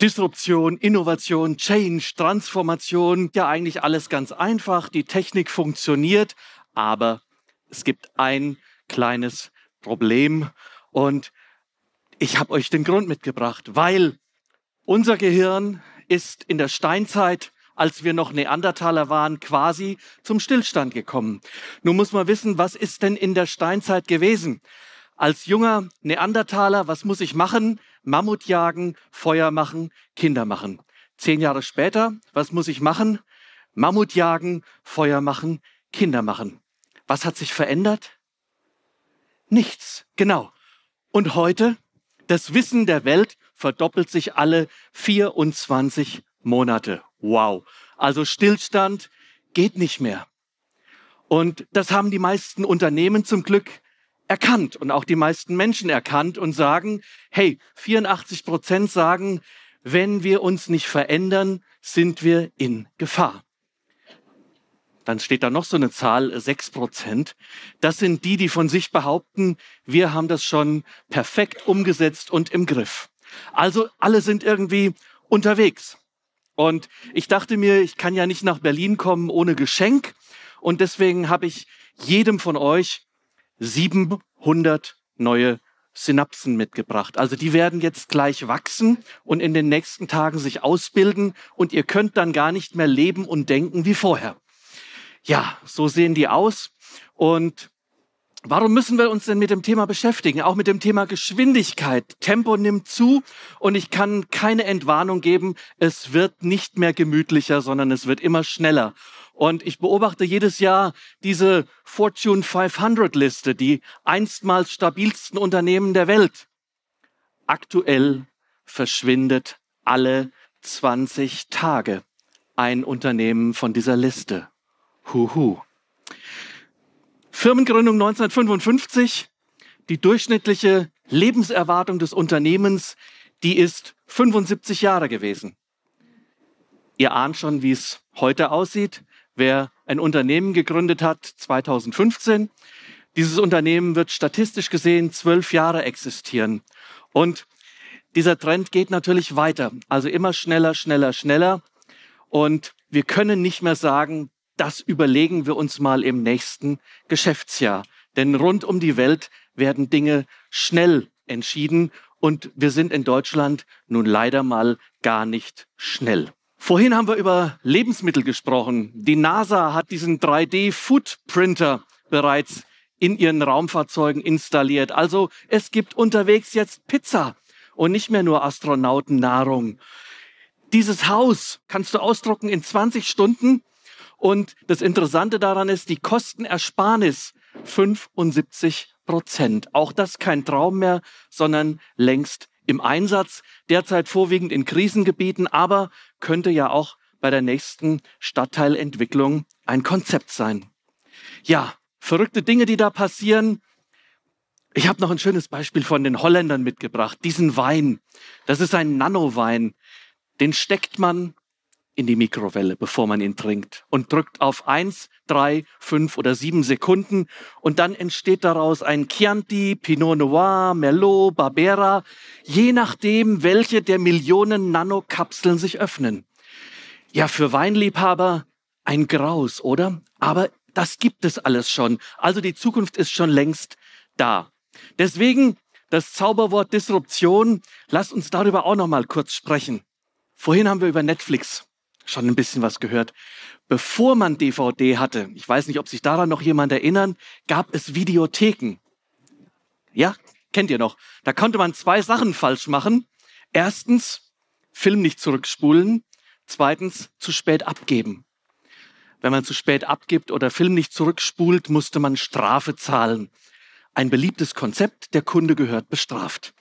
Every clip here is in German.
Disruption, Innovation, Change, Transformation, ja eigentlich alles ganz einfach. Die Technik funktioniert, aber es gibt ein kleines Problem und ich habe euch den Grund mitgebracht, weil unser Gehirn ist in der Steinzeit, als wir noch Neandertaler waren, quasi zum Stillstand gekommen. Nun muss man wissen, was ist denn in der Steinzeit gewesen? Als junger Neandertaler, was muss ich machen? Mammut jagen, Feuer machen, Kinder machen. Zehn Jahre später, was muss ich machen? Mammut jagen, Feuer machen, Kinder machen. Was hat sich verändert? Nichts, genau. Und heute, das Wissen der Welt verdoppelt sich alle 24 Monate. Wow. Also Stillstand geht nicht mehr. Und das haben die meisten Unternehmen zum Glück erkannt und auch die meisten Menschen erkannt und sagen, hey, 84 Prozent sagen, wenn wir uns nicht verändern, sind wir in Gefahr. Dann steht da noch so eine Zahl, 6 Prozent. Das sind die, die von sich behaupten, wir haben das schon perfekt umgesetzt und im Griff. Also alle sind irgendwie unterwegs. Und ich dachte mir, ich kann ja nicht nach Berlin kommen ohne Geschenk. Und deswegen habe ich jedem von euch 700 neue Synapsen mitgebracht. Also die werden jetzt gleich wachsen und in den nächsten Tagen sich ausbilden und ihr könnt dann gar nicht mehr leben und denken wie vorher. Ja, so sehen die aus und Warum müssen wir uns denn mit dem Thema beschäftigen? Auch mit dem Thema Geschwindigkeit. Tempo nimmt zu und ich kann keine Entwarnung geben. Es wird nicht mehr gemütlicher, sondern es wird immer schneller. Und ich beobachte jedes Jahr diese Fortune 500 Liste, die einstmals stabilsten Unternehmen der Welt. Aktuell verschwindet alle 20 Tage ein Unternehmen von dieser Liste. Huhu. Firmengründung 1955. Die durchschnittliche Lebenserwartung des Unternehmens, die ist 75 Jahre gewesen. Ihr ahnt schon, wie es heute aussieht wer ein Unternehmen gegründet hat 2015. Dieses Unternehmen wird statistisch gesehen zwölf Jahre existieren. Und dieser Trend geht natürlich weiter. Also immer schneller, schneller, schneller. Und wir können nicht mehr sagen, das überlegen wir uns mal im nächsten Geschäftsjahr. Denn rund um die Welt werden Dinge schnell entschieden und wir sind in Deutschland nun leider mal gar nicht schnell. Vorhin haben wir über Lebensmittel gesprochen. Die NASA hat diesen 3D-Footprinter bereits in ihren Raumfahrzeugen installiert. Also es gibt unterwegs jetzt Pizza und nicht mehr nur Astronautennahrung. Dieses Haus kannst du ausdrucken in 20 Stunden. Und das Interessante daran ist, die Kostenersparnis 75 Prozent. Auch das kein Traum mehr, sondern längst im Einsatz, derzeit vorwiegend in Krisengebieten, aber könnte ja auch bei der nächsten Stadtteilentwicklung ein Konzept sein. Ja, verrückte Dinge, die da passieren. Ich habe noch ein schönes Beispiel von den Holländern mitgebracht. Diesen Wein, das ist ein Nanowein. Den steckt man in die Mikrowelle, bevor man ihn trinkt und drückt auf eins, drei, fünf oder sieben Sekunden und dann entsteht daraus ein Chianti, Pinot Noir, Merlot, Barbera, je nachdem, welche der Millionen Nanokapseln sich öffnen. Ja, für Weinliebhaber ein Graus, oder? Aber das gibt es alles schon. Also die Zukunft ist schon längst da. Deswegen das Zauberwort Disruption. Lasst uns darüber auch noch mal kurz sprechen. Vorhin haben wir über Netflix schon ein bisschen was gehört. Bevor man DVD hatte, ich weiß nicht, ob sich daran noch jemand erinnern, gab es Videotheken. Ja, kennt ihr noch. Da konnte man zwei Sachen falsch machen. Erstens, Film nicht zurückspulen. Zweitens, zu spät abgeben. Wenn man zu spät abgibt oder Film nicht zurückspult, musste man Strafe zahlen. Ein beliebtes Konzept, der Kunde gehört bestraft.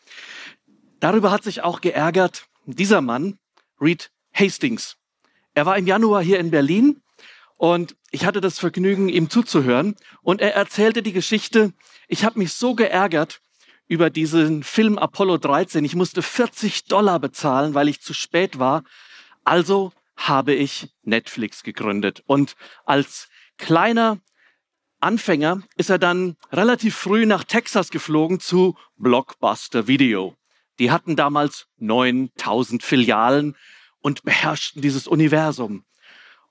Darüber hat sich auch geärgert dieser Mann, Reed Hastings. Er war im Januar hier in Berlin und ich hatte das Vergnügen, ihm zuzuhören. Und er erzählte die Geschichte, ich habe mich so geärgert über diesen Film Apollo 13. Ich musste 40 Dollar bezahlen, weil ich zu spät war. Also habe ich Netflix gegründet. Und als kleiner Anfänger ist er dann relativ früh nach Texas geflogen zu Blockbuster Video. Die hatten damals 9000 Filialen und beherrschten dieses Universum.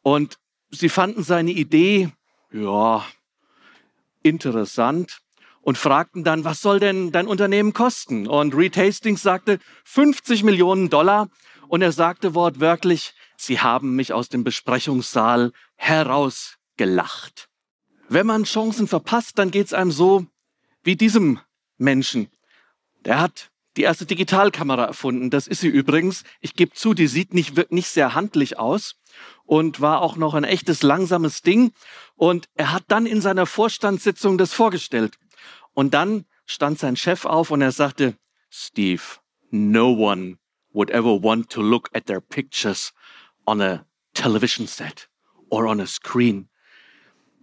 Und sie fanden seine Idee, ja, interessant und fragten dann, was soll denn dein Unternehmen kosten? Und Reed Hastings sagte 50 Millionen Dollar und er sagte wortwörtlich, sie haben mich aus dem Besprechungssaal herausgelacht. Wenn man Chancen verpasst, dann geht's einem so wie diesem Menschen. Der hat die erste Digitalkamera erfunden. Das ist sie übrigens. Ich gebe zu, die sieht nicht, nicht sehr handlich aus und war auch noch ein echtes langsames Ding. Und er hat dann in seiner Vorstandssitzung das vorgestellt. Und dann stand sein Chef auf und er sagte, Steve, no one would ever want to look at their pictures on a television set or on a screen.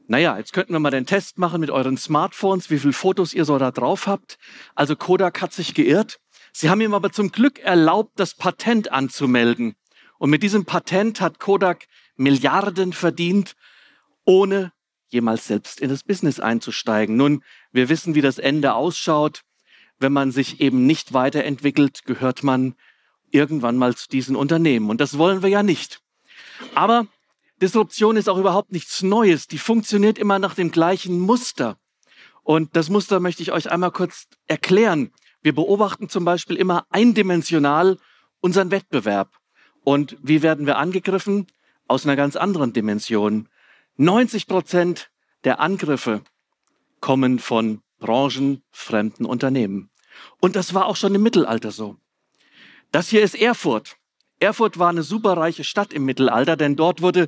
Naja, jetzt könnten wir mal den Test machen mit euren Smartphones, wie viele Fotos ihr so da drauf habt. Also Kodak hat sich geirrt. Sie haben ihm aber zum Glück erlaubt, das Patent anzumelden. Und mit diesem Patent hat Kodak Milliarden verdient, ohne jemals selbst in das Business einzusteigen. Nun, wir wissen, wie das Ende ausschaut. Wenn man sich eben nicht weiterentwickelt, gehört man irgendwann mal zu diesen Unternehmen. Und das wollen wir ja nicht. Aber Disruption ist auch überhaupt nichts Neues. Die funktioniert immer nach dem gleichen Muster. Und das Muster möchte ich euch einmal kurz erklären. Wir beobachten zum Beispiel immer eindimensional unseren Wettbewerb. Und wie werden wir angegriffen? Aus einer ganz anderen Dimension. 90 Prozent der Angriffe kommen von branchenfremden Unternehmen. Und das war auch schon im Mittelalter so. Das hier ist Erfurt. Erfurt war eine superreiche Stadt im Mittelalter, denn dort wurde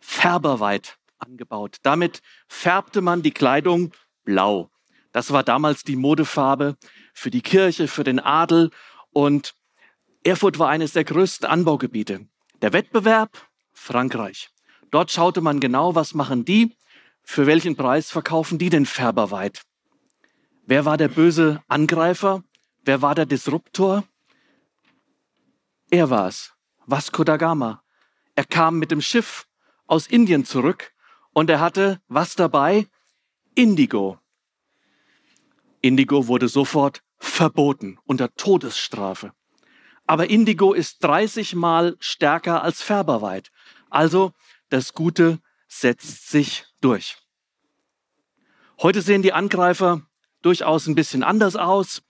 Färberweit angebaut. Damit färbte man die Kleidung blau. Das war damals die Modefarbe für die Kirche, für den Adel und Erfurt war eines der größten Anbaugebiete. Der Wettbewerb Frankreich. Dort schaute man genau, was machen die, für welchen Preis verkaufen die den Färberweit. Wer war der böse Angreifer? Wer war der Disruptor? Er war es, Vasco da Gama. Er kam mit dem Schiff aus Indien zurück und er hatte was dabei? Indigo. Indigo wurde sofort verboten unter Todesstrafe. Aber Indigo ist 30 mal stärker als Färberweit. Also das Gute setzt sich durch. Heute sehen die Angreifer durchaus ein bisschen anders aus.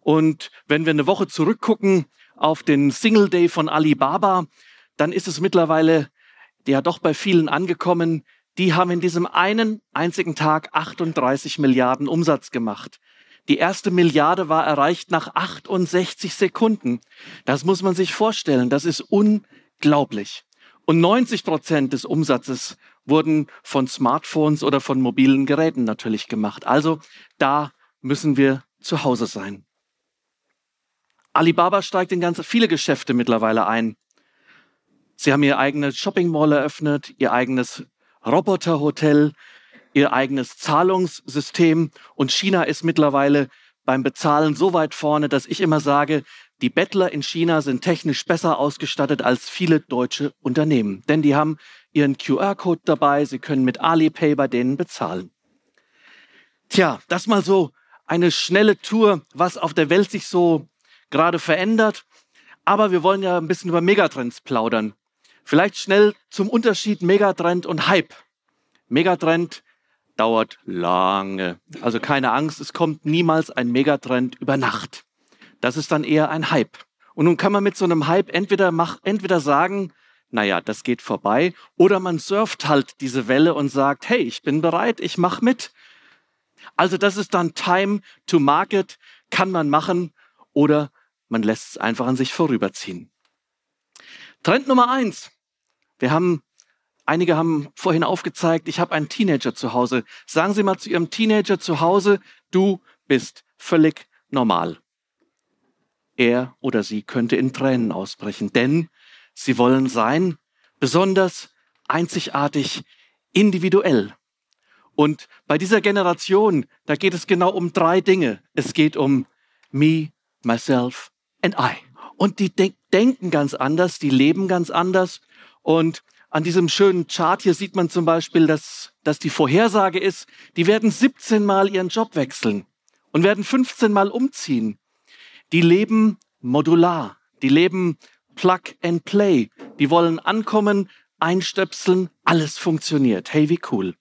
Und wenn wir eine Woche zurückgucken auf den Single Day von Alibaba, dann ist es mittlerweile ja doch bei vielen angekommen. Die haben in diesem einen einzigen Tag 38 Milliarden Umsatz gemacht. Die erste Milliarde war erreicht nach 68 Sekunden. Das muss man sich vorstellen. Das ist unglaublich. Und 90 Prozent des Umsatzes wurden von Smartphones oder von mobilen Geräten natürlich gemacht. Also da müssen wir zu Hause sein. Alibaba steigt in ganz viele Geschäfte mittlerweile ein. Sie haben ihr eigenes Shopping Mall eröffnet, ihr eigenes Roboterhotel, ihr eigenes Zahlungssystem und China ist mittlerweile beim Bezahlen so weit vorne, dass ich immer sage, die Bettler in China sind technisch besser ausgestattet als viele deutsche Unternehmen, denn die haben ihren QR-Code dabei, sie können mit Alipay bei denen bezahlen. Tja, das mal so eine schnelle Tour, was auf der Welt sich so gerade verändert. Aber wir wollen ja ein bisschen über Megatrends plaudern. Vielleicht schnell zum Unterschied Megatrend und Hype. Megatrend dauert lange. Also keine Angst, es kommt niemals ein Megatrend über Nacht. Das ist dann eher ein Hype. Und nun kann man mit so einem Hype entweder, mach, entweder sagen, naja, das geht vorbei, oder man surft halt diese Welle und sagt, hey, ich bin bereit, ich mach mit. Also das ist dann Time to Market, kann man machen, oder man lässt es einfach an sich vorüberziehen. Trend Nummer eins. Wir haben Einige haben vorhin aufgezeigt, ich habe einen Teenager zu Hause. Sagen Sie mal zu Ihrem Teenager zu Hause, du bist völlig normal. er oder sie könnte in Tränen ausbrechen, denn sie wollen sein, besonders, einzigartig, individuell. Und bei dieser Generation, da geht es genau um drei Dinge. Es geht um me, myself and I. Und die de denken ganz anders, die leben ganz anders. Und an diesem schönen Chart hier sieht man zum Beispiel, dass, dass die Vorhersage ist, die werden 17 Mal ihren Job wechseln und werden 15 Mal umziehen. Die leben modular, die leben Plug and Play. Die wollen ankommen, einstöpseln, alles funktioniert. Hey, wie cool.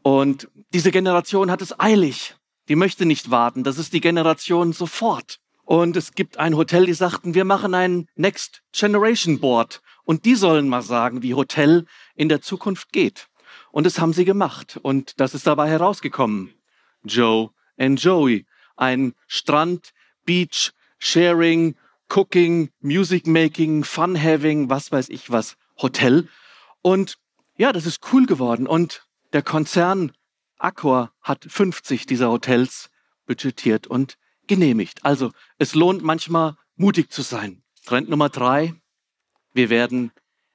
Und diese Generation hat es eilig. Die möchte nicht warten. Das ist die Generation sofort. Und es gibt ein Hotel, die sagten, wir machen ein Next Generation Board. Und die sollen mal sagen, wie Hotel in der Zukunft geht. Und das haben sie gemacht. Und das ist dabei herausgekommen. Joe and Joey. Ein Strand, Beach, Sharing, Cooking, Music Making, Fun Having, was weiß ich was, Hotel. Und ja, das ist cool geworden. Und der Konzern Accor hat 50 dieser Hotels budgetiert und genehmigt. Also es lohnt manchmal mutig zu sein. Trend Nummer drei. Wir werden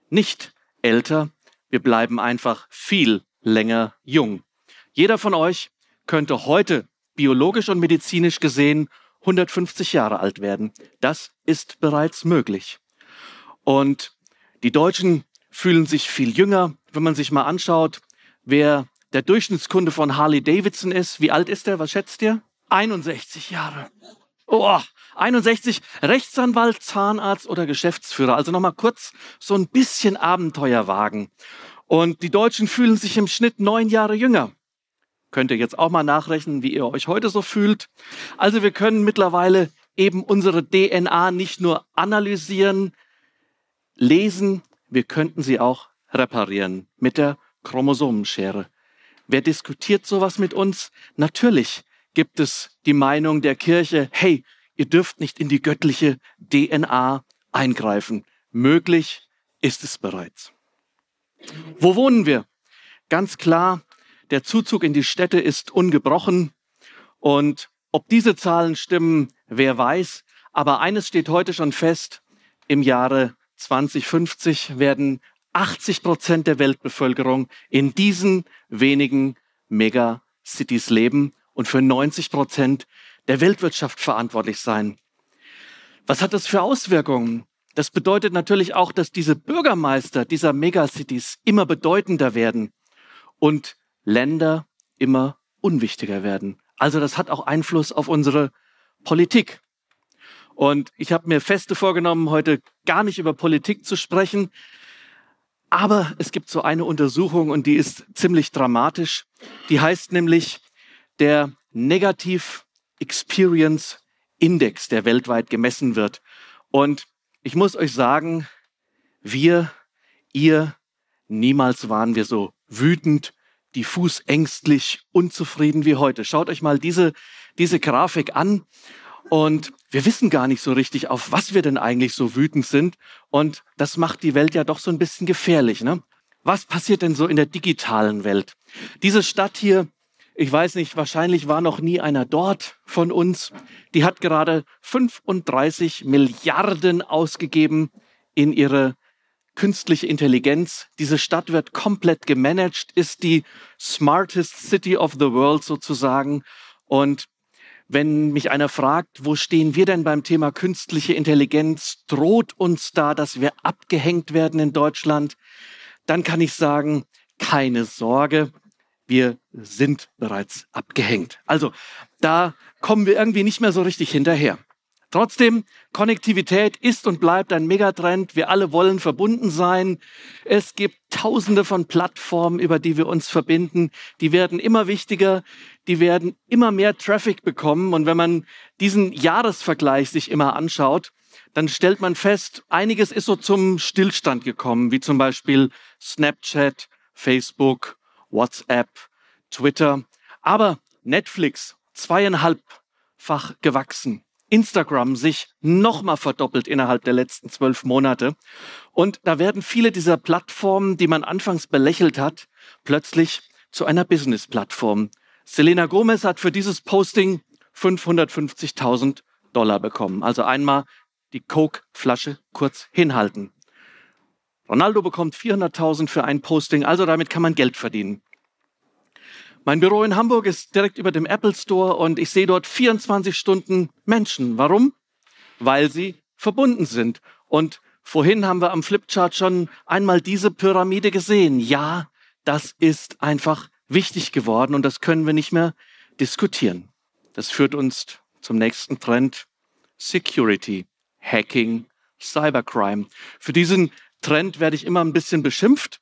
nicht älter. Wir bleiben einfach viel länger jung. Jeder von euch könnte heute biologisch und medizinisch gesehen 150 Jahre alt werden. Das ist bereits möglich. Und die Deutschen fühlen sich viel jünger. Wenn man sich mal anschaut, wer der Durchschnittskunde von Harley Davidson ist, wie alt ist er? Was schätzt ihr? 61 Jahre. Oh, 61, Rechtsanwalt, Zahnarzt oder Geschäftsführer. Also nochmal kurz so ein bisschen Abenteuerwagen. Und die Deutschen fühlen sich im Schnitt neun Jahre jünger. Könnt ihr jetzt auch mal nachrechnen, wie ihr euch heute so fühlt. Also wir können mittlerweile eben unsere DNA nicht nur analysieren, lesen, wir könnten sie auch reparieren mit der Chromosomenschere. Wer diskutiert sowas mit uns? Natürlich gibt es die Meinung der Kirche, hey, ihr dürft nicht in die göttliche DNA eingreifen. Möglich ist es bereits. Wo wohnen wir? Ganz klar der Zuzug in die Städte ist ungebrochen. Und ob diese Zahlen stimmen, wer weiß. Aber eines steht heute schon fest. Im Jahre 2050 werden 80 Prozent der Weltbevölkerung in diesen wenigen Megacities leben und für 90 Prozent der Weltwirtschaft verantwortlich sein. Was hat das für Auswirkungen? Das bedeutet natürlich auch, dass diese Bürgermeister dieser Megacities immer bedeutender werden und Länder immer unwichtiger werden. Also das hat auch Einfluss auf unsere Politik. Und ich habe mir feste vorgenommen, heute gar nicht über Politik zu sprechen. Aber es gibt so eine Untersuchung und die ist ziemlich dramatisch. Die heißt nämlich der Negative Experience Index, der weltweit gemessen wird. Und ich muss euch sagen, wir, ihr, niemals waren wir so wütend diffus ängstlich, unzufrieden wie heute. Schaut euch mal diese, diese Grafik an und wir wissen gar nicht so richtig, auf was wir denn eigentlich so wütend sind. Und das macht die Welt ja doch so ein bisschen gefährlich. Ne? Was passiert denn so in der digitalen Welt? Diese Stadt hier, ich weiß nicht, wahrscheinlich war noch nie einer dort von uns. Die hat gerade 35 Milliarden ausgegeben in ihre künstliche Intelligenz. Diese Stadt wird komplett gemanagt, ist die smartest city of the world sozusagen. Und wenn mich einer fragt, wo stehen wir denn beim Thema künstliche Intelligenz, droht uns da, dass wir abgehängt werden in Deutschland, dann kann ich sagen, keine Sorge, wir sind bereits abgehängt. Also da kommen wir irgendwie nicht mehr so richtig hinterher. Trotzdem, Konnektivität ist und bleibt ein Megatrend. Wir alle wollen verbunden sein. Es gibt tausende von Plattformen, über die wir uns verbinden. Die werden immer wichtiger. Die werden immer mehr Traffic bekommen. Und wenn man diesen Jahresvergleich sich immer anschaut, dann stellt man fest, einiges ist so zum Stillstand gekommen, wie zum Beispiel Snapchat, Facebook, WhatsApp, Twitter. Aber Netflix zweieinhalbfach gewachsen. Instagram sich nochmal verdoppelt innerhalb der letzten zwölf Monate. Und da werden viele dieser Plattformen, die man anfangs belächelt hat, plötzlich zu einer Business-Plattform. Selena Gomez hat für dieses Posting 550.000 Dollar bekommen. Also einmal die Coke-Flasche kurz hinhalten. Ronaldo bekommt 400.000 für ein Posting, also damit kann man Geld verdienen. Mein Büro in Hamburg ist direkt über dem Apple Store und ich sehe dort 24 Stunden Menschen. Warum? Weil sie verbunden sind. Und vorhin haben wir am Flipchart schon einmal diese Pyramide gesehen. Ja, das ist einfach wichtig geworden und das können wir nicht mehr diskutieren. Das führt uns zum nächsten Trend. Security, Hacking, Cybercrime. Für diesen Trend werde ich immer ein bisschen beschimpft,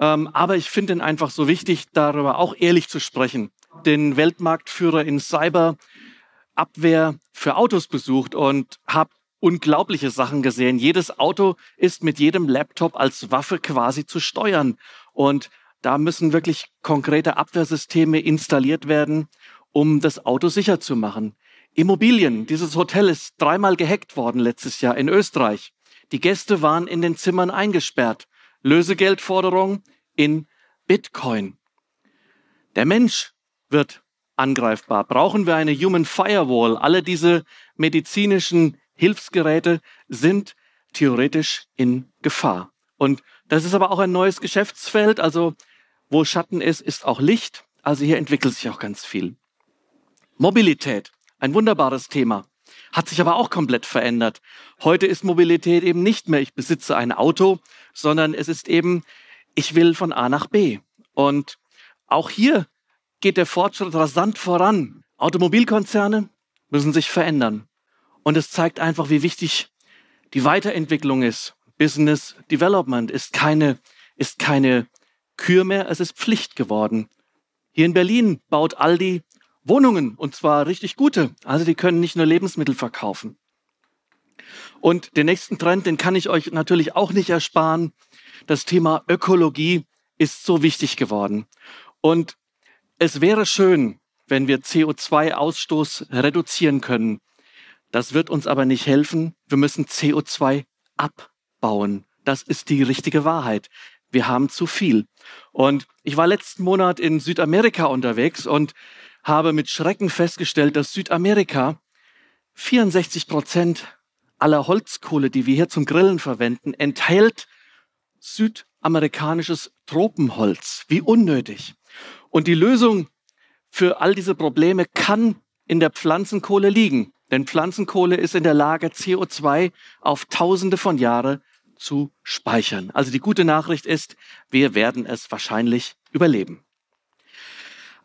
ähm, aber ich finde ihn einfach so wichtig, darüber auch ehrlich zu sprechen. Den Weltmarktführer in Cyberabwehr für Autos besucht und habe unglaubliche Sachen gesehen. Jedes Auto ist mit jedem Laptop als Waffe quasi zu steuern. Und da müssen wirklich konkrete Abwehrsysteme installiert werden, um das Auto sicher zu machen. Immobilien. Dieses Hotel ist dreimal gehackt worden letztes Jahr in Österreich. Die Gäste waren in den Zimmern eingesperrt. Lösegeldforderung in Bitcoin. Der Mensch wird angreifbar. Brauchen wir eine Human Firewall? Alle diese medizinischen Hilfsgeräte sind theoretisch in Gefahr. Und das ist aber auch ein neues Geschäftsfeld. Also wo Schatten ist, ist auch Licht. Also hier entwickelt sich auch ganz viel. Mobilität, ein wunderbares Thema hat sich aber auch komplett verändert. Heute ist Mobilität eben nicht mehr, ich besitze ein Auto, sondern es ist eben, ich will von A nach B. Und auch hier geht der Fortschritt rasant voran. Automobilkonzerne müssen sich verändern. Und es zeigt einfach, wie wichtig die Weiterentwicklung ist. Business Development ist keine, ist keine Kür mehr, es ist Pflicht geworden. Hier in Berlin baut Aldi Wohnungen und zwar richtig gute. Also die können nicht nur Lebensmittel verkaufen. Und den nächsten Trend, den kann ich euch natürlich auch nicht ersparen. Das Thema Ökologie ist so wichtig geworden. Und es wäre schön, wenn wir CO2-Ausstoß reduzieren können. Das wird uns aber nicht helfen. Wir müssen CO2 abbauen. Das ist die richtige Wahrheit. Wir haben zu viel. Und ich war letzten Monat in Südamerika unterwegs und habe mit Schrecken festgestellt, dass Südamerika 64 Prozent aller Holzkohle, die wir hier zum Grillen verwenden, enthält südamerikanisches Tropenholz. Wie unnötig. Und die Lösung für all diese Probleme kann in der Pflanzenkohle liegen. Denn Pflanzenkohle ist in der Lage, CO2 auf Tausende von Jahren zu speichern. Also die gute Nachricht ist, wir werden es wahrscheinlich überleben.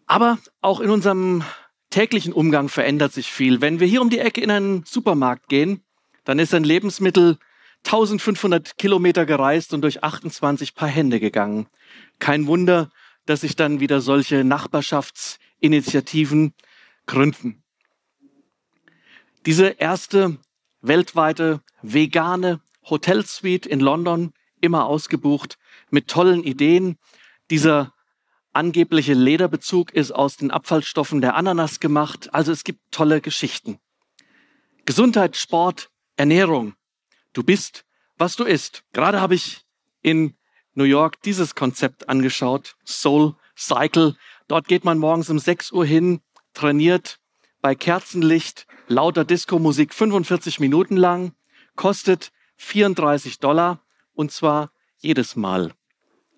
Aber auch in unserem täglichen Umgang verändert sich viel. Wenn wir hier um die Ecke in einen Supermarkt gehen, dann ist ein Lebensmittel 1500 Kilometer gereist und durch 28 Paar Hände gegangen. Kein Wunder, dass sich dann wieder solche Nachbarschaftsinitiativen gründen. Diese erste weltweite vegane Hotelsuite in London, immer ausgebucht, mit tollen Ideen. Dieser angebliche Lederbezug ist aus den Abfallstoffen der Ananas gemacht. Also es gibt tolle Geschichten. Gesundheit, Sport, Ernährung. Du bist, was du isst. Gerade habe ich in New York dieses Konzept angeschaut. Soul Cycle. Dort geht man morgens um 6 Uhr hin, trainiert bei Kerzenlicht, lauter Disco-Musik 45 Minuten lang, kostet 34 Dollar und zwar jedes Mal.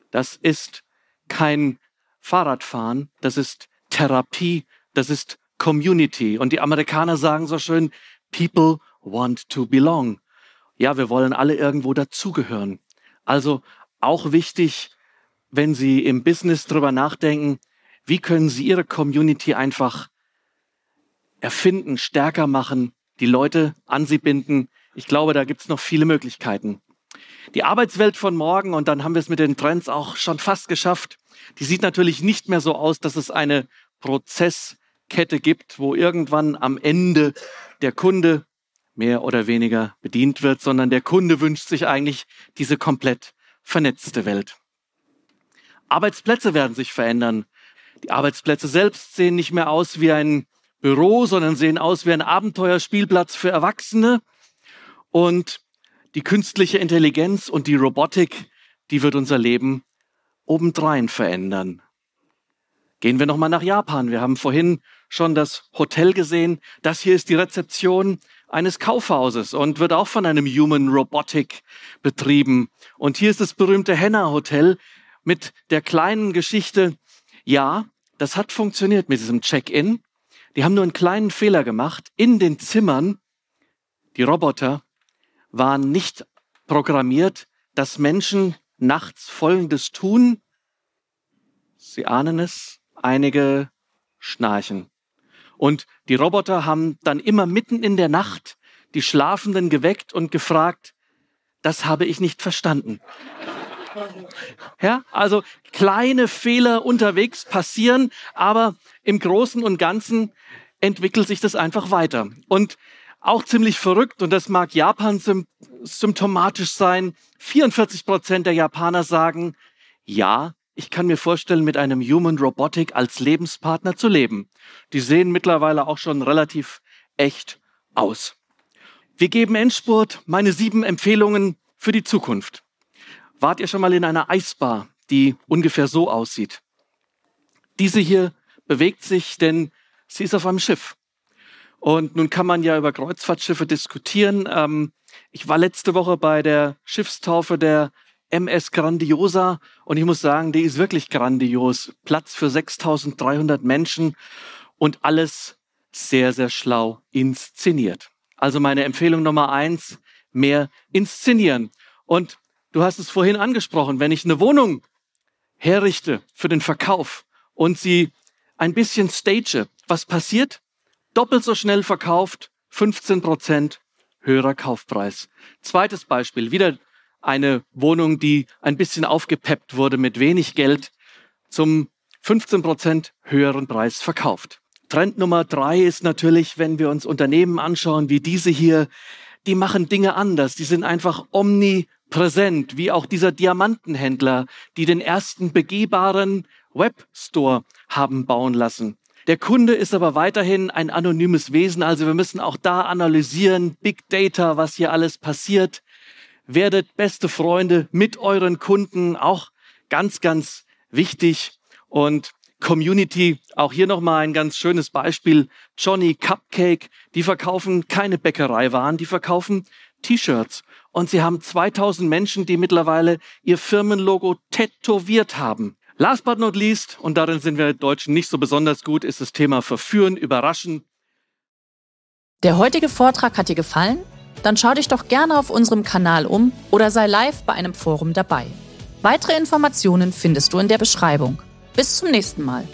Das ist kein Fahrradfahren, das ist Therapie, das ist Community. Und die Amerikaner sagen so schön, people want to belong. Ja, wir wollen alle irgendwo dazugehören. Also auch wichtig, wenn Sie im Business drüber nachdenken, wie können Sie Ihre Community einfach erfinden, stärker machen, die Leute an Sie binden. Ich glaube, da gibt es noch viele Möglichkeiten. Die Arbeitswelt von morgen, und dann haben wir es mit den Trends auch schon fast geschafft, die sieht natürlich nicht mehr so aus, dass es eine Prozesskette gibt, wo irgendwann am Ende der Kunde mehr oder weniger bedient wird, sondern der Kunde wünscht sich eigentlich diese komplett vernetzte Welt. Arbeitsplätze werden sich verändern. Die Arbeitsplätze selbst sehen nicht mehr aus wie ein Büro, sondern sehen aus wie ein Abenteuerspielplatz für Erwachsene. Und die künstliche Intelligenz und die Robotik, die wird unser Leben obendrein verändern. Gehen wir nochmal nach Japan. Wir haben vorhin schon das Hotel gesehen. Das hier ist die Rezeption eines Kaufhauses und wird auch von einem Human Robotic betrieben. Und hier ist das berühmte Henna Hotel mit der kleinen Geschichte. Ja, das hat funktioniert mit diesem Check-in. Die haben nur einen kleinen Fehler gemacht. In den Zimmern, die Roboter, waren nicht programmiert, dass Menschen nachts Folgendes tun. Sie ahnen es, einige schnarchen. Und die Roboter haben dann immer mitten in der Nacht die Schlafenden geweckt und gefragt, das habe ich nicht verstanden. Ja, also kleine Fehler unterwegs passieren, aber im Großen und Ganzen entwickelt sich das einfach weiter. Und auch ziemlich verrückt, und das mag Japan symptomatisch sein, 44 Prozent der Japaner sagen, ja, ich kann mir vorstellen, mit einem Human Robotic als Lebenspartner zu leben. Die sehen mittlerweile auch schon relativ echt aus. Wir geben Endspurt meine sieben Empfehlungen für die Zukunft. Wart ihr schon mal in einer Eisbar, die ungefähr so aussieht? Diese hier bewegt sich, denn sie ist auf einem Schiff. Und nun kann man ja über Kreuzfahrtschiffe diskutieren. Ähm, ich war letzte Woche bei der Schiffstaufe der MS Grandiosa und ich muss sagen, die ist wirklich grandios. Platz für 6300 Menschen und alles sehr, sehr schlau inszeniert. Also meine Empfehlung Nummer eins, mehr inszenieren. Und du hast es vorhin angesprochen, wenn ich eine Wohnung herrichte für den Verkauf und sie ein bisschen stage, was passiert? Doppelt so schnell verkauft, 15 Prozent höherer Kaufpreis. Zweites Beispiel, wieder eine Wohnung, die ein bisschen aufgepeppt wurde mit wenig Geld, zum 15 Prozent höheren Preis verkauft. Trend Nummer drei ist natürlich, wenn wir uns Unternehmen anschauen, wie diese hier, die machen Dinge anders. Die sind einfach omnipräsent, wie auch dieser Diamantenhändler, die den ersten begehbaren Webstore haben bauen lassen. Der Kunde ist aber weiterhin ein anonymes Wesen, also wir müssen auch da analysieren, Big Data, was hier alles passiert werdet beste Freunde mit euren Kunden, auch ganz, ganz wichtig. Und Community, auch hier nochmal ein ganz schönes Beispiel. Johnny Cupcake, die verkaufen keine Bäckereiwaren, die verkaufen T-Shirts. Und sie haben 2000 Menschen, die mittlerweile ihr Firmenlogo tätowiert haben. Last but not least, und darin sind wir Deutschen nicht so besonders gut, ist das Thema Verführen, Überraschen. Der heutige Vortrag hat dir gefallen? Dann schau dich doch gerne auf unserem Kanal um oder sei live bei einem Forum dabei. Weitere Informationen findest du in der Beschreibung. Bis zum nächsten Mal.